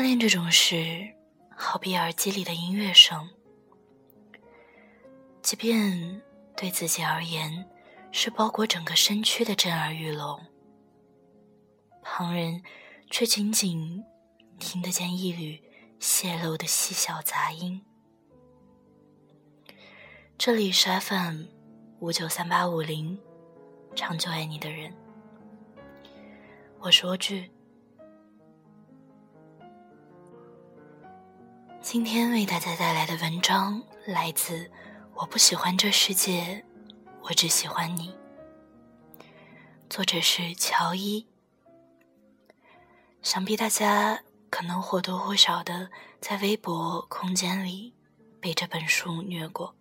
暗恋这种事，好比耳机里的音乐声，即便对自己而言是包裹整个身躯的震耳欲聋，旁人却仅仅听得见一缕泄露的细小杂音。这里是 FM 五九三八五零，长久爱你的人，我是莴苣。今天为大家带来的文章来自《我不喜欢这世界，我只喜欢你》。作者是乔伊。想必大家可能或多或少的在微博空间里被这本书虐过。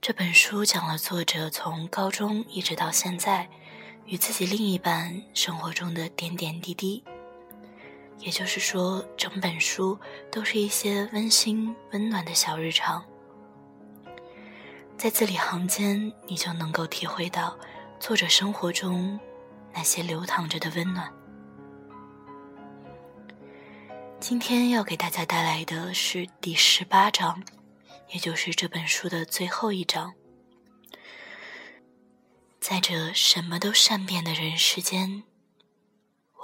这本书讲了作者从高中一直到现在，与自己另一半生活中的点点滴滴。也就是说，整本书都是一些温馨、温暖的小日常，在字里行间，你就能够体会到作者生活中那些流淌着的温暖。今天要给大家带来的是第十八章，也就是这本书的最后一章。在这什么都善变的人世间，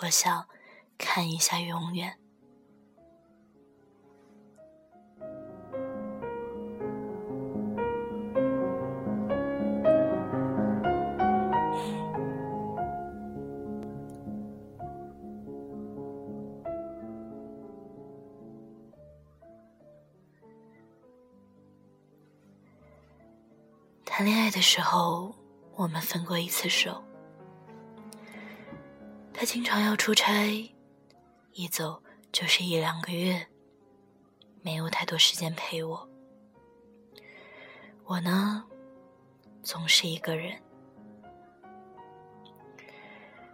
我想。看一下永远。谈恋爱的时候，我们分过一次手。他经常要出差。一走就是一两个月，没有太多时间陪我。我呢，总是一个人。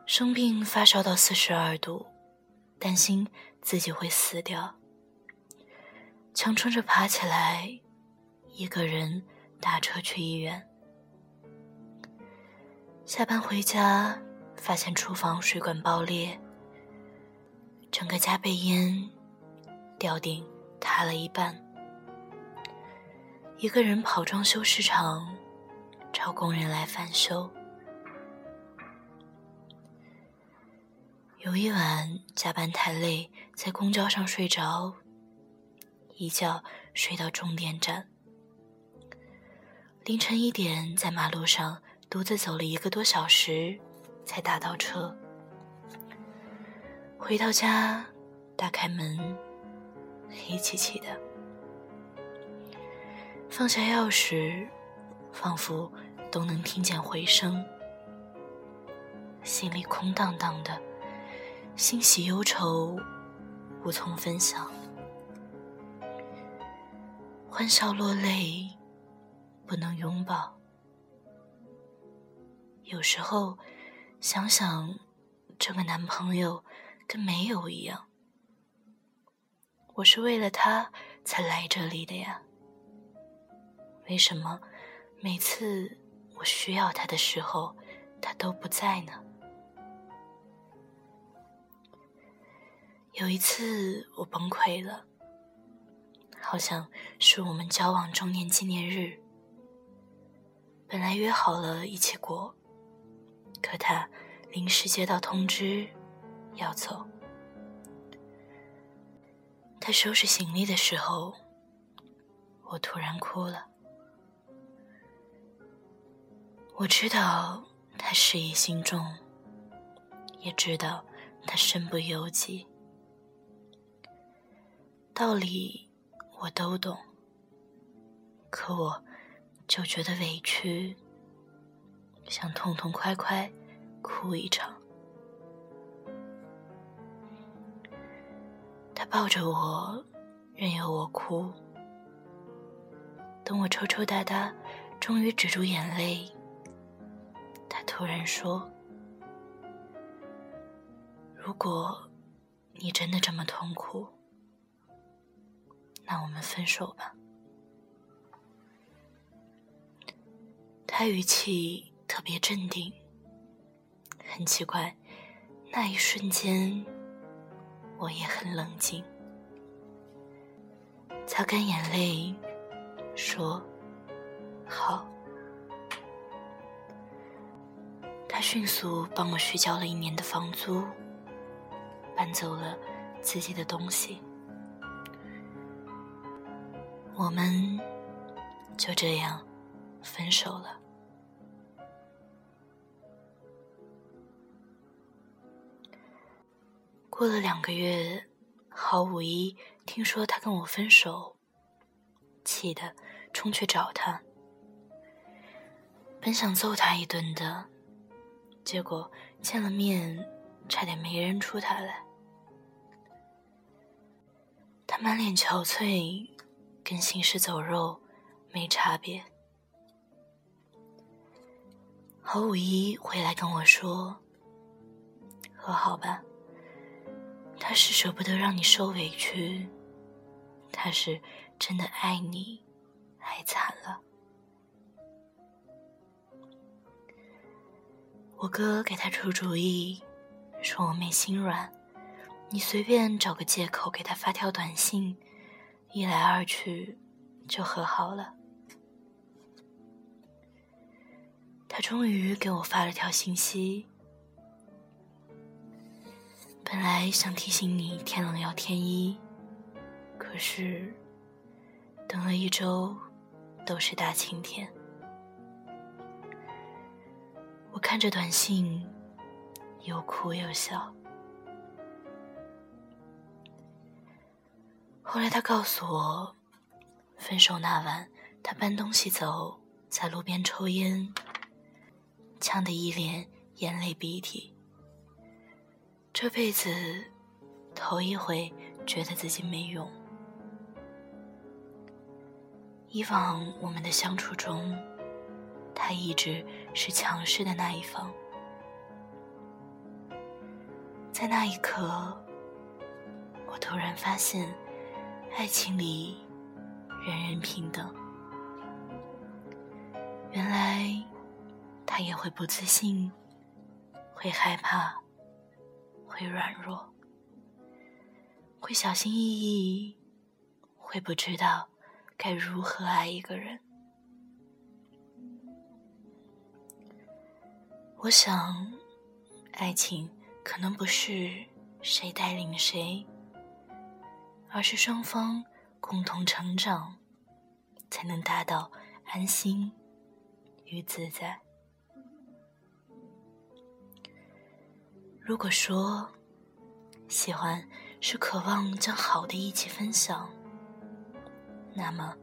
生病发烧到四十二度，担心自己会死掉，强撑着爬起来，一个人打车去医院。下班回家，发现厨房水管爆裂。整个家被烟吊顶塌了一半，一个人跑装修市场找工人来翻修。有一晚加班太累，在公交上睡着，一觉睡到终点站。凌晨一点在马路上独自走了一个多小时，才打到车。回到家，打开门，黑漆漆的。放下钥匙，仿佛都能听见回声。心里空荡荡的，欣喜忧愁无从分享。欢笑落泪，不能拥抱。有时候想想，这个男朋友。跟没有一样，我是为了他才来这里的呀。为什么每次我需要他的时候，他都不在呢？有一次我崩溃了，好像是我们交往周年纪念日，本来约好了一起过，可他临时接到通知。要走，他收拾行李的时候，我突然哭了。我知道他事意心重，也知道他身不由己，道理我都懂，可我就觉得委屈，想痛痛快快哭一场。他抱着我，任由我哭。等我抽抽搭搭，终于止住眼泪，他突然说：“如果你真的这么痛苦，那我们分手吧。”他语气特别镇定，很奇怪，那一瞬间。我也很冷静，擦干眼泪，说：“好。”他迅速帮我续交了一年的房租，搬走了自己的东西，我们就这样分手了。过了两个月，郝五一听说他跟我分手，气得冲去找他，本想揍他一顿的，结果见了面，差点没认出他来。他满脸憔悴，跟行尸走肉没差别。郝五一回来跟我说：“和好吧。”他是舍不得让你受委屈，他是真的爱你，爱惨了。我哥给他出主意，说我妹心软，你随便找个借口给他发条短信，一来二去就和好了。他终于给我发了条信息。本来想提醒你天冷要添衣，可是等了一周都是大晴天。我看着短信，又哭又笑。后来他告诉我，分手那晚他搬东西走，在路边抽烟，呛得一脸眼泪鼻涕。这辈子头一回觉得自己没用。以往我们的相处中，他一直是强势的那一方。在那一刻，我突然发现，爱情里人人平等。原来他也会不自信，会害怕。会软弱，会小心翼翼，会不知道该如何爱一个人。我想，爱情可能不是谁带领谁，而是双方共同成长，才能达到安心与自在。如果说喜欢是渴望将好的一起分享，那么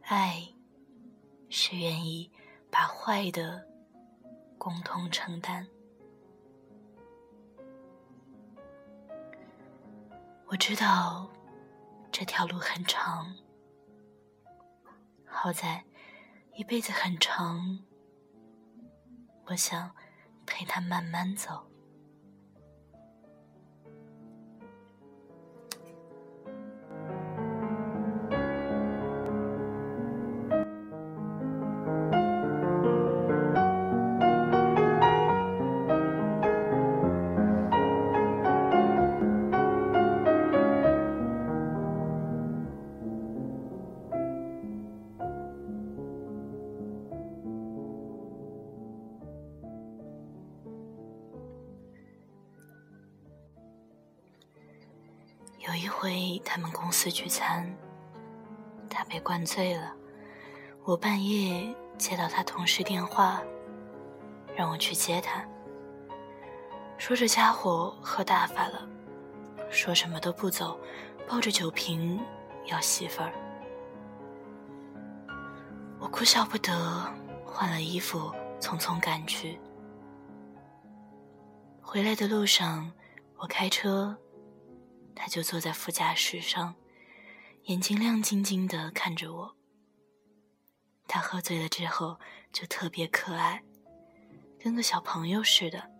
爱是愿意把坏的共同承担。我知道这条路很长，好在一辈子很长，我想。陪他慢慢走。聚餐，他被灌醉了。我半夜接到他同事电话，让我去接他。说这家伙喝大发了，说什么都不走，抱着酒瓶要媳妇儿。我哭笑不得，换了衣服，匆匆赶去。回来的路上，我开车。他就坐在副驾驶上，眼睛亮晶晶的看着我。他喝醉了之后就特别可爱，跟个小朋友似的，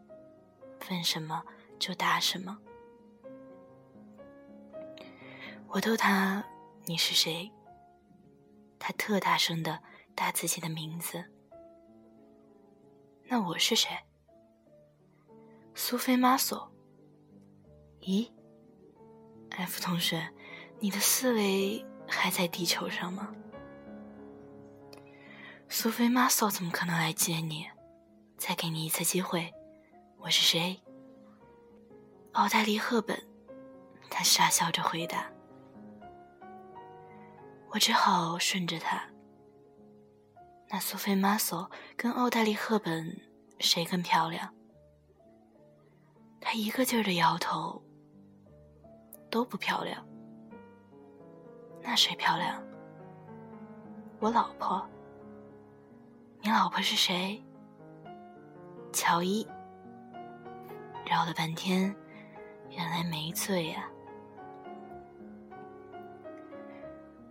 问什么就答什么。我逗他：“你是谁？”他特大声的答自己的名字。那我是谁？苏菲玛索。咦，F 同学，你的思维还在地球上吗？苏菲玛索怎么可能来接你？再给你一次机会，我是谁？奥黛丽·赫本，他傻笑着回答。我只好顺着他。那苏菲玛索跟奥黛丽·赫本谁更漂亮？他一个劲儿的摇头，都不漂亮。那谁漂亮？我老婆。你老婆是谁？乔伊。绕了半天，原来没醉呀。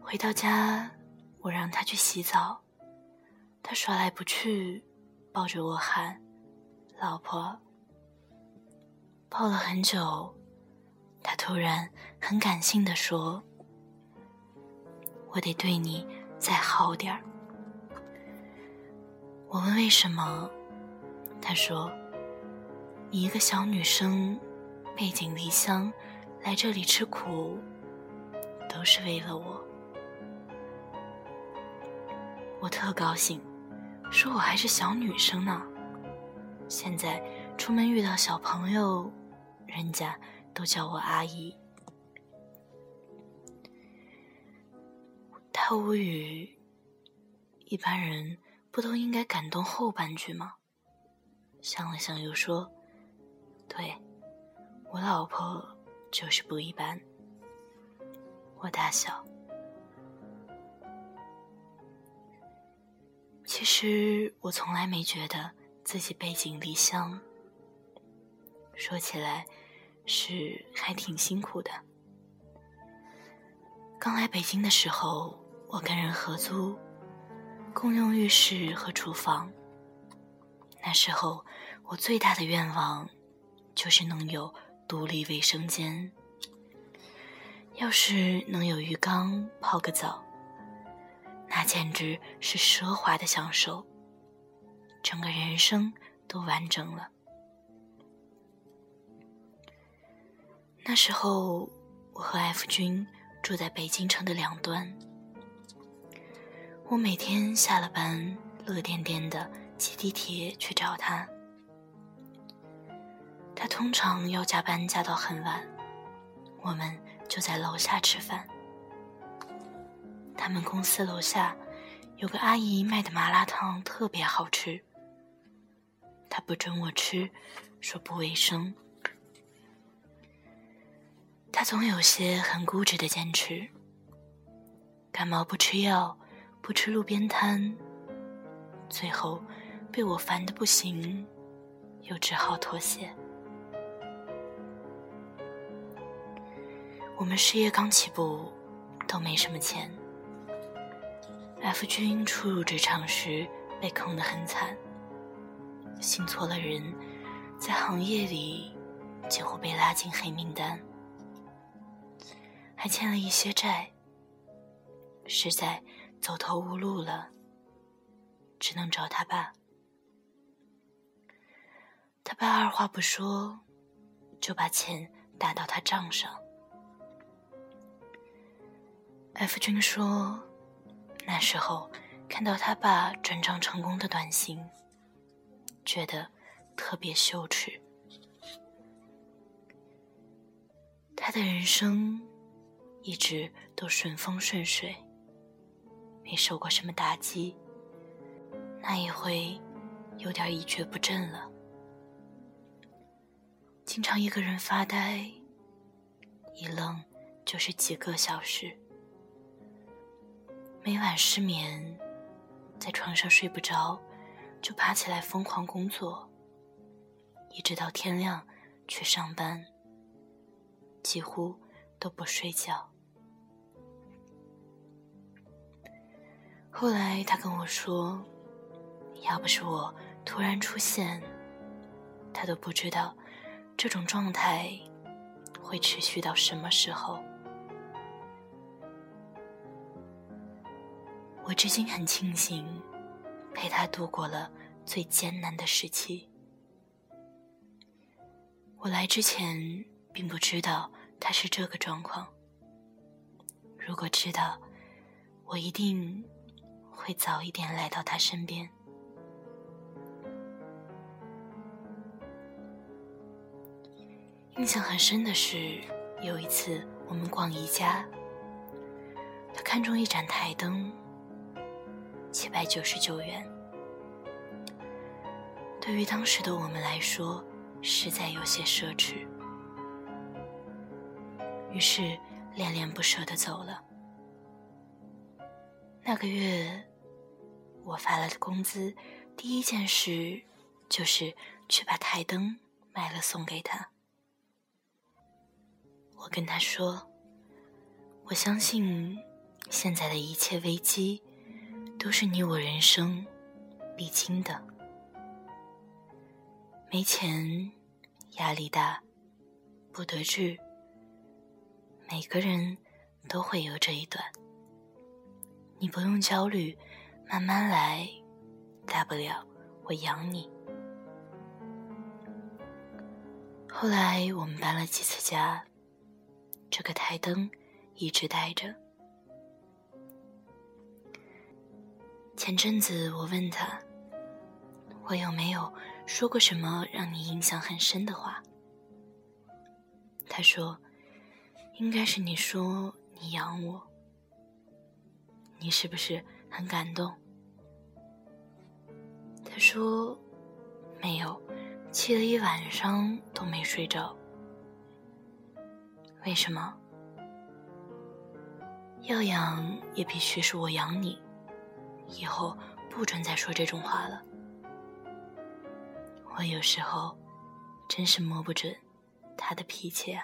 回到家，我让他去洗澡，他耍赖不去，抱着我喊：“老婆。”抱了很久，他突然很感性的说：“我得对你再好点儿。”我问为什么，他说：“你一个小女生，背井离乡来这里吃苦，都是为了我。”我特高兴，说我还是小女生呢。现在出门遇到小朋友，人家都叫我阿姨。他无语，一般人。不都应该感动后半句吗？想了想，又说：“对，我老婆就是不一般。”我大笑。其实我从来没觉得自己背井离乡，说起来是还挺辛苦的。刚来北京的时候，我跟人合租。共用浴室和厨房。那时候，我最大的愿望就是能有独立卫生间。要是能有浴缸泡个澡，那简直是奢华的享受，整个人生都完整了。那时候，我和 F 君住在北京城的两端。我每天下了班，乐颠颠的挤地铁去找他。他通常要加班加到很晚，我们就在楼下吃饭。他们公司楼下有个阿姨卖的麻辣烫特别好吃，他不准我吃，说不卫生。他总有些很固执的坚持，感冒不吃药。不吃路边摊，最后被我烦得不行，又只好妥协。我们事业刚起步，都没什么钱。F 君初入职场时被坑得很惨，信错了人，在行业里几乎被拉进黑名单，还欠了一些债，实在。走投无路了，只能找他爸。他爸二话不说，就把钱打到他账上。F 君说，那时候看到他爸转账成功的短信，觉得特别羞耻。他的人生一直都顺风顺水。没受过什么打击，那一回有点一蹶不振了。经常一个人发呆，一愣就是几个小时。每晚失眠，在床上睡不着，就爬起来疯狂工作，一直到天亮去上班，几乎都不睡觉。后来他跟我说，要不是我突然出现，他都不知道这种状态会持续到什么时候。我至今很庆幸陪他度过了最艰难的时期。我来之前并不知道他是这个状况。如果知道，我一定会早一点来到他身边。印象很深的是，有一次我们逛宜家，他看中一盏台灯，七百九十九元。对于当时的我们来说，实在有些奢侈，于是恋恋不舍的走了。那个月，我发了工资，第一件事就是去把台灯卖了送给他。我跟他说：“我相信，现在的一切危机，都是你我人生必经的。没钱，压力大，不得志，每个人都会有这一段。你不用焦虑，慢慢来，大不了我养你。”后来我们搬了几次家。这个台灯一直带着。前阵子我问他，我有没有说过什么让你印象很深的话？他说，应该是你说你养我。你是不是很感动？他说，没有，气了一晚上都没睡着。为什么？要养也必须是我养你，以后不准再说这种话了。我有时候真是摸不准他的脾气啊。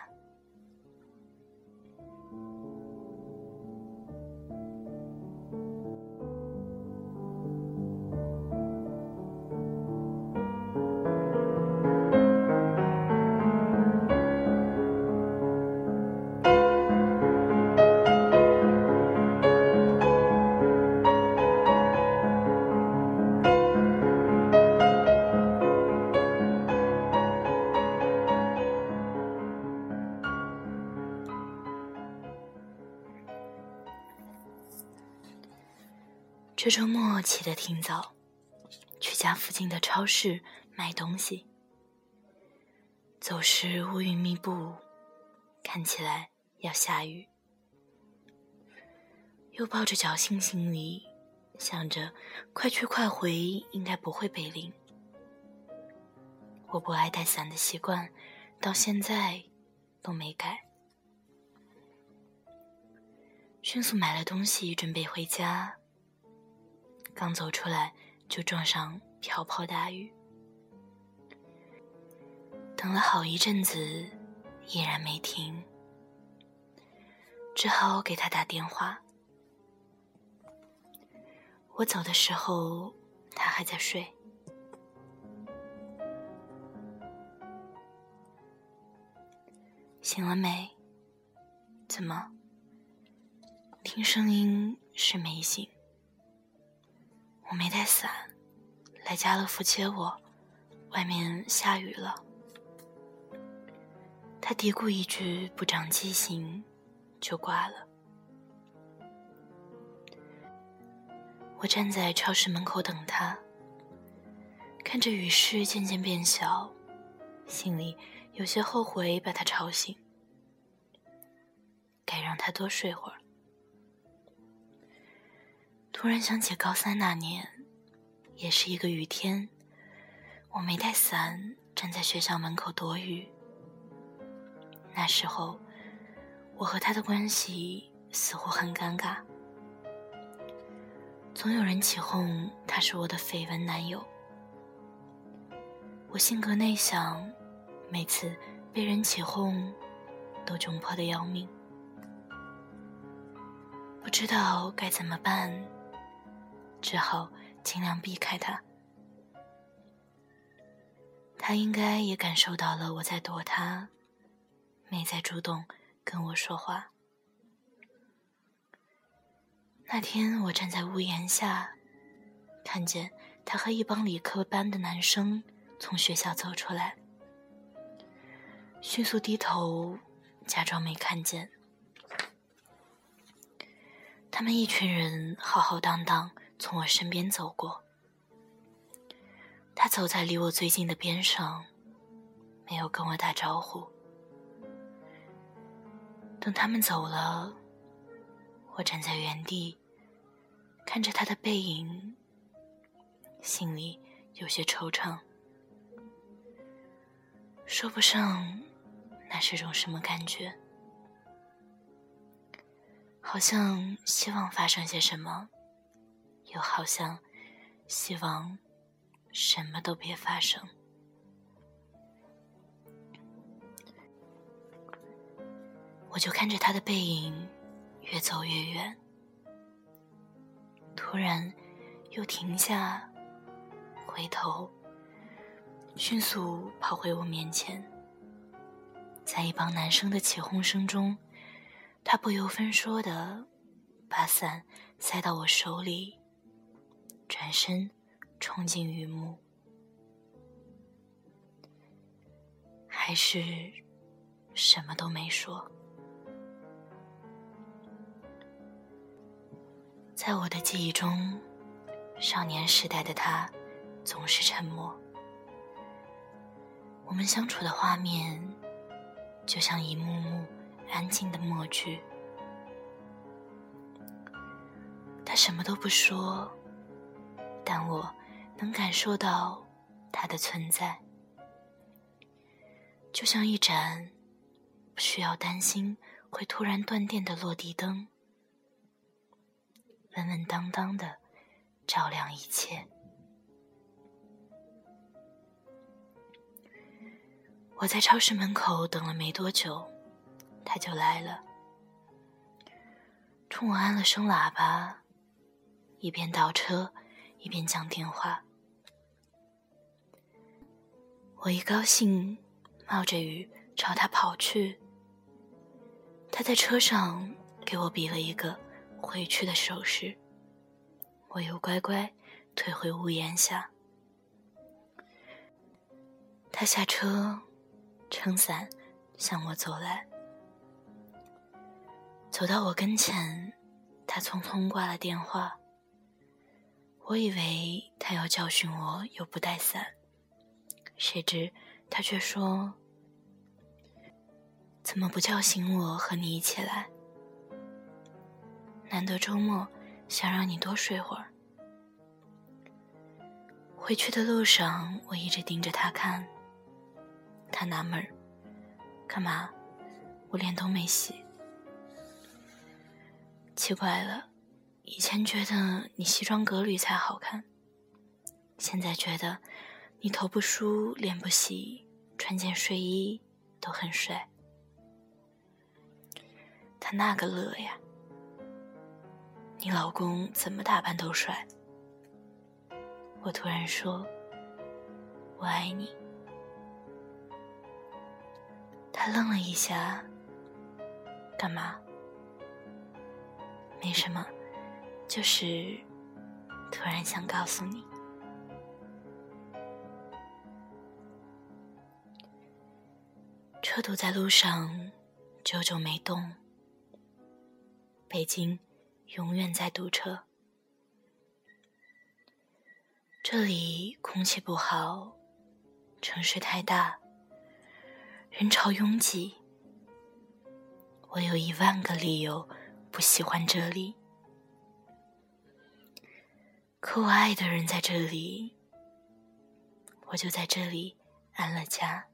这周末起得挺早，去家附近的超市买东西。走时乌云密布，看起来要下雨。又抱着侥幸心理，想着快去快回应该不会被淋。我不爱带伞的习惯，到现在都没改。迅速买了东西，准备回家。刚走出来，就撞上瓢泼大雨。等了好一阵子，依然没停，只好给他打电话。我走的时候，他还在睡。醒了没？怎么？听声音是没醒。我没带伞，来家乐福接我，外面下雨了。他嘀咕一句不长记性，就挂了。我站在超市门口等他，看着雨势渐渐变小，心里有些后悔把他吵醒，该让他多睡会儿。突然想起高三那年，也是一个雨天，我没带伞，站在学校门口躲雨。那时候，我和他的关系似乎很尴尬，总有人起哄他是我的绯闻男友。我性格内向，每次被人起哄，都窘迫的要命，不知道该怎么办。只好尽量避开他。他应该也感受到了我在躲他，没再主动跟我说话。那天我站在屋檐下，看见他和一帮理科班的男生从学校走出来，迅速低头，假装没看见。他们一群人浩浩荡荡从我身边走过。他走在离我最近的边上，没有跟我打招呼。等他们走了，我站在原地，看着他的背影，心里有些惆怅，说不上那是种什么感觉。好像希望发生些什么，又好像希望什么都别发生。我就看着他的背影越走越远，突然又停下，回头，迅速跑回我面前，在一帮男生的起哄声中。他不由分说的把伞塞到我手里，转身冲进雨幕，还是什么都没说。在我的记忆中，少年时代的他总是沉默。我们相处的画面，就像一幕幕。安静的默剧，他什么都不说，但我能感受到他的存在，就像一盏不需要担心会突然断电的落地灯，稳稳当当的照亮一切。我在超市门口等了没多久。他就来了，冲我按了声喇叭，一边倒车，一边讲电话。我一高兴，冒着雨朝他跑去。他在车上给我比了一个回去的手势，我又乖乖退回屋檐下。他下车，撑伞向我走来。走到我跟前，他匆匆挂了电话。我以为他要教训我又不带伞，谁知他却说：“怎么不叫醒我和你一起来？难得周末，想让你多睡会儿。”回去的路上，我一直盯着他看。他纳闷儿：“干嘛？我脸都没洗。”奇怪了，以前觉得你西装革履才好看，现在觉得你头不梳、脸不洗、穿件睡衣都很帅。他那个乐呀！你老公怎么打扮都帅。我突然说：“我爱你。”他愣了一下，干嘛？没什么，就是突然想告诉你。车堵在路上，久久没动。北京永远在堵车，这里空气不好，城市太大，人潮拥挤。我有一万个理由。不喜欢这里，可我爱的人在这里，我就在这里安了家。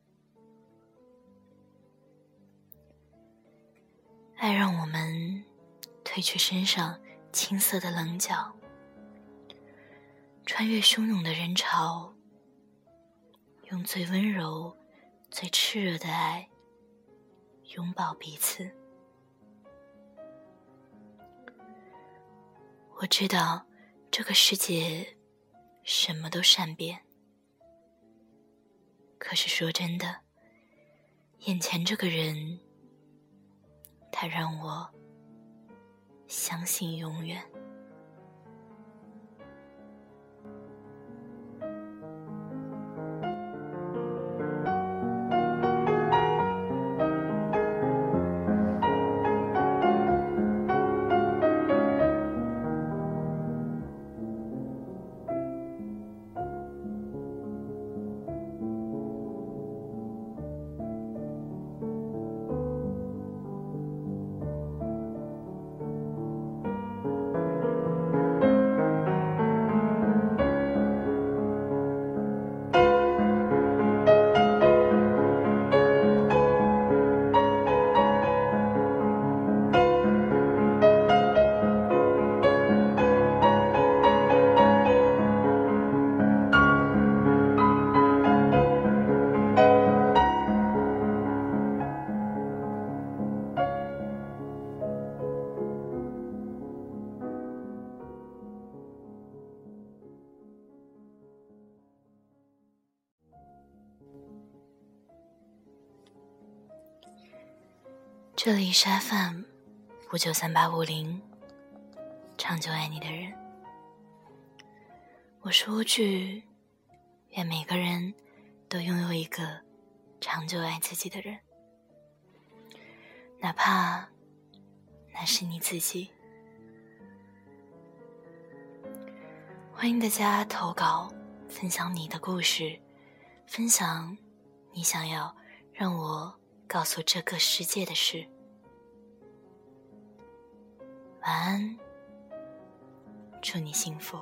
爱让我们褪去身上青涩的棱角，穿越汹涌的人潮，用最温柔、最炽热的爱拥抱彼此。我知道，这个世界什么都善变。可是说真的，眼前这个人，他让我相信永远。这里是 FM 五九三八五零，长久爱你的人，我是乌剧，愿每个人都拥有一个长久爱自己的人，哪怕那是你自己。欢迎大家投稿，分享你的故事，分享你想要让我。告诉这个世界的事。晚安，祝你幸福。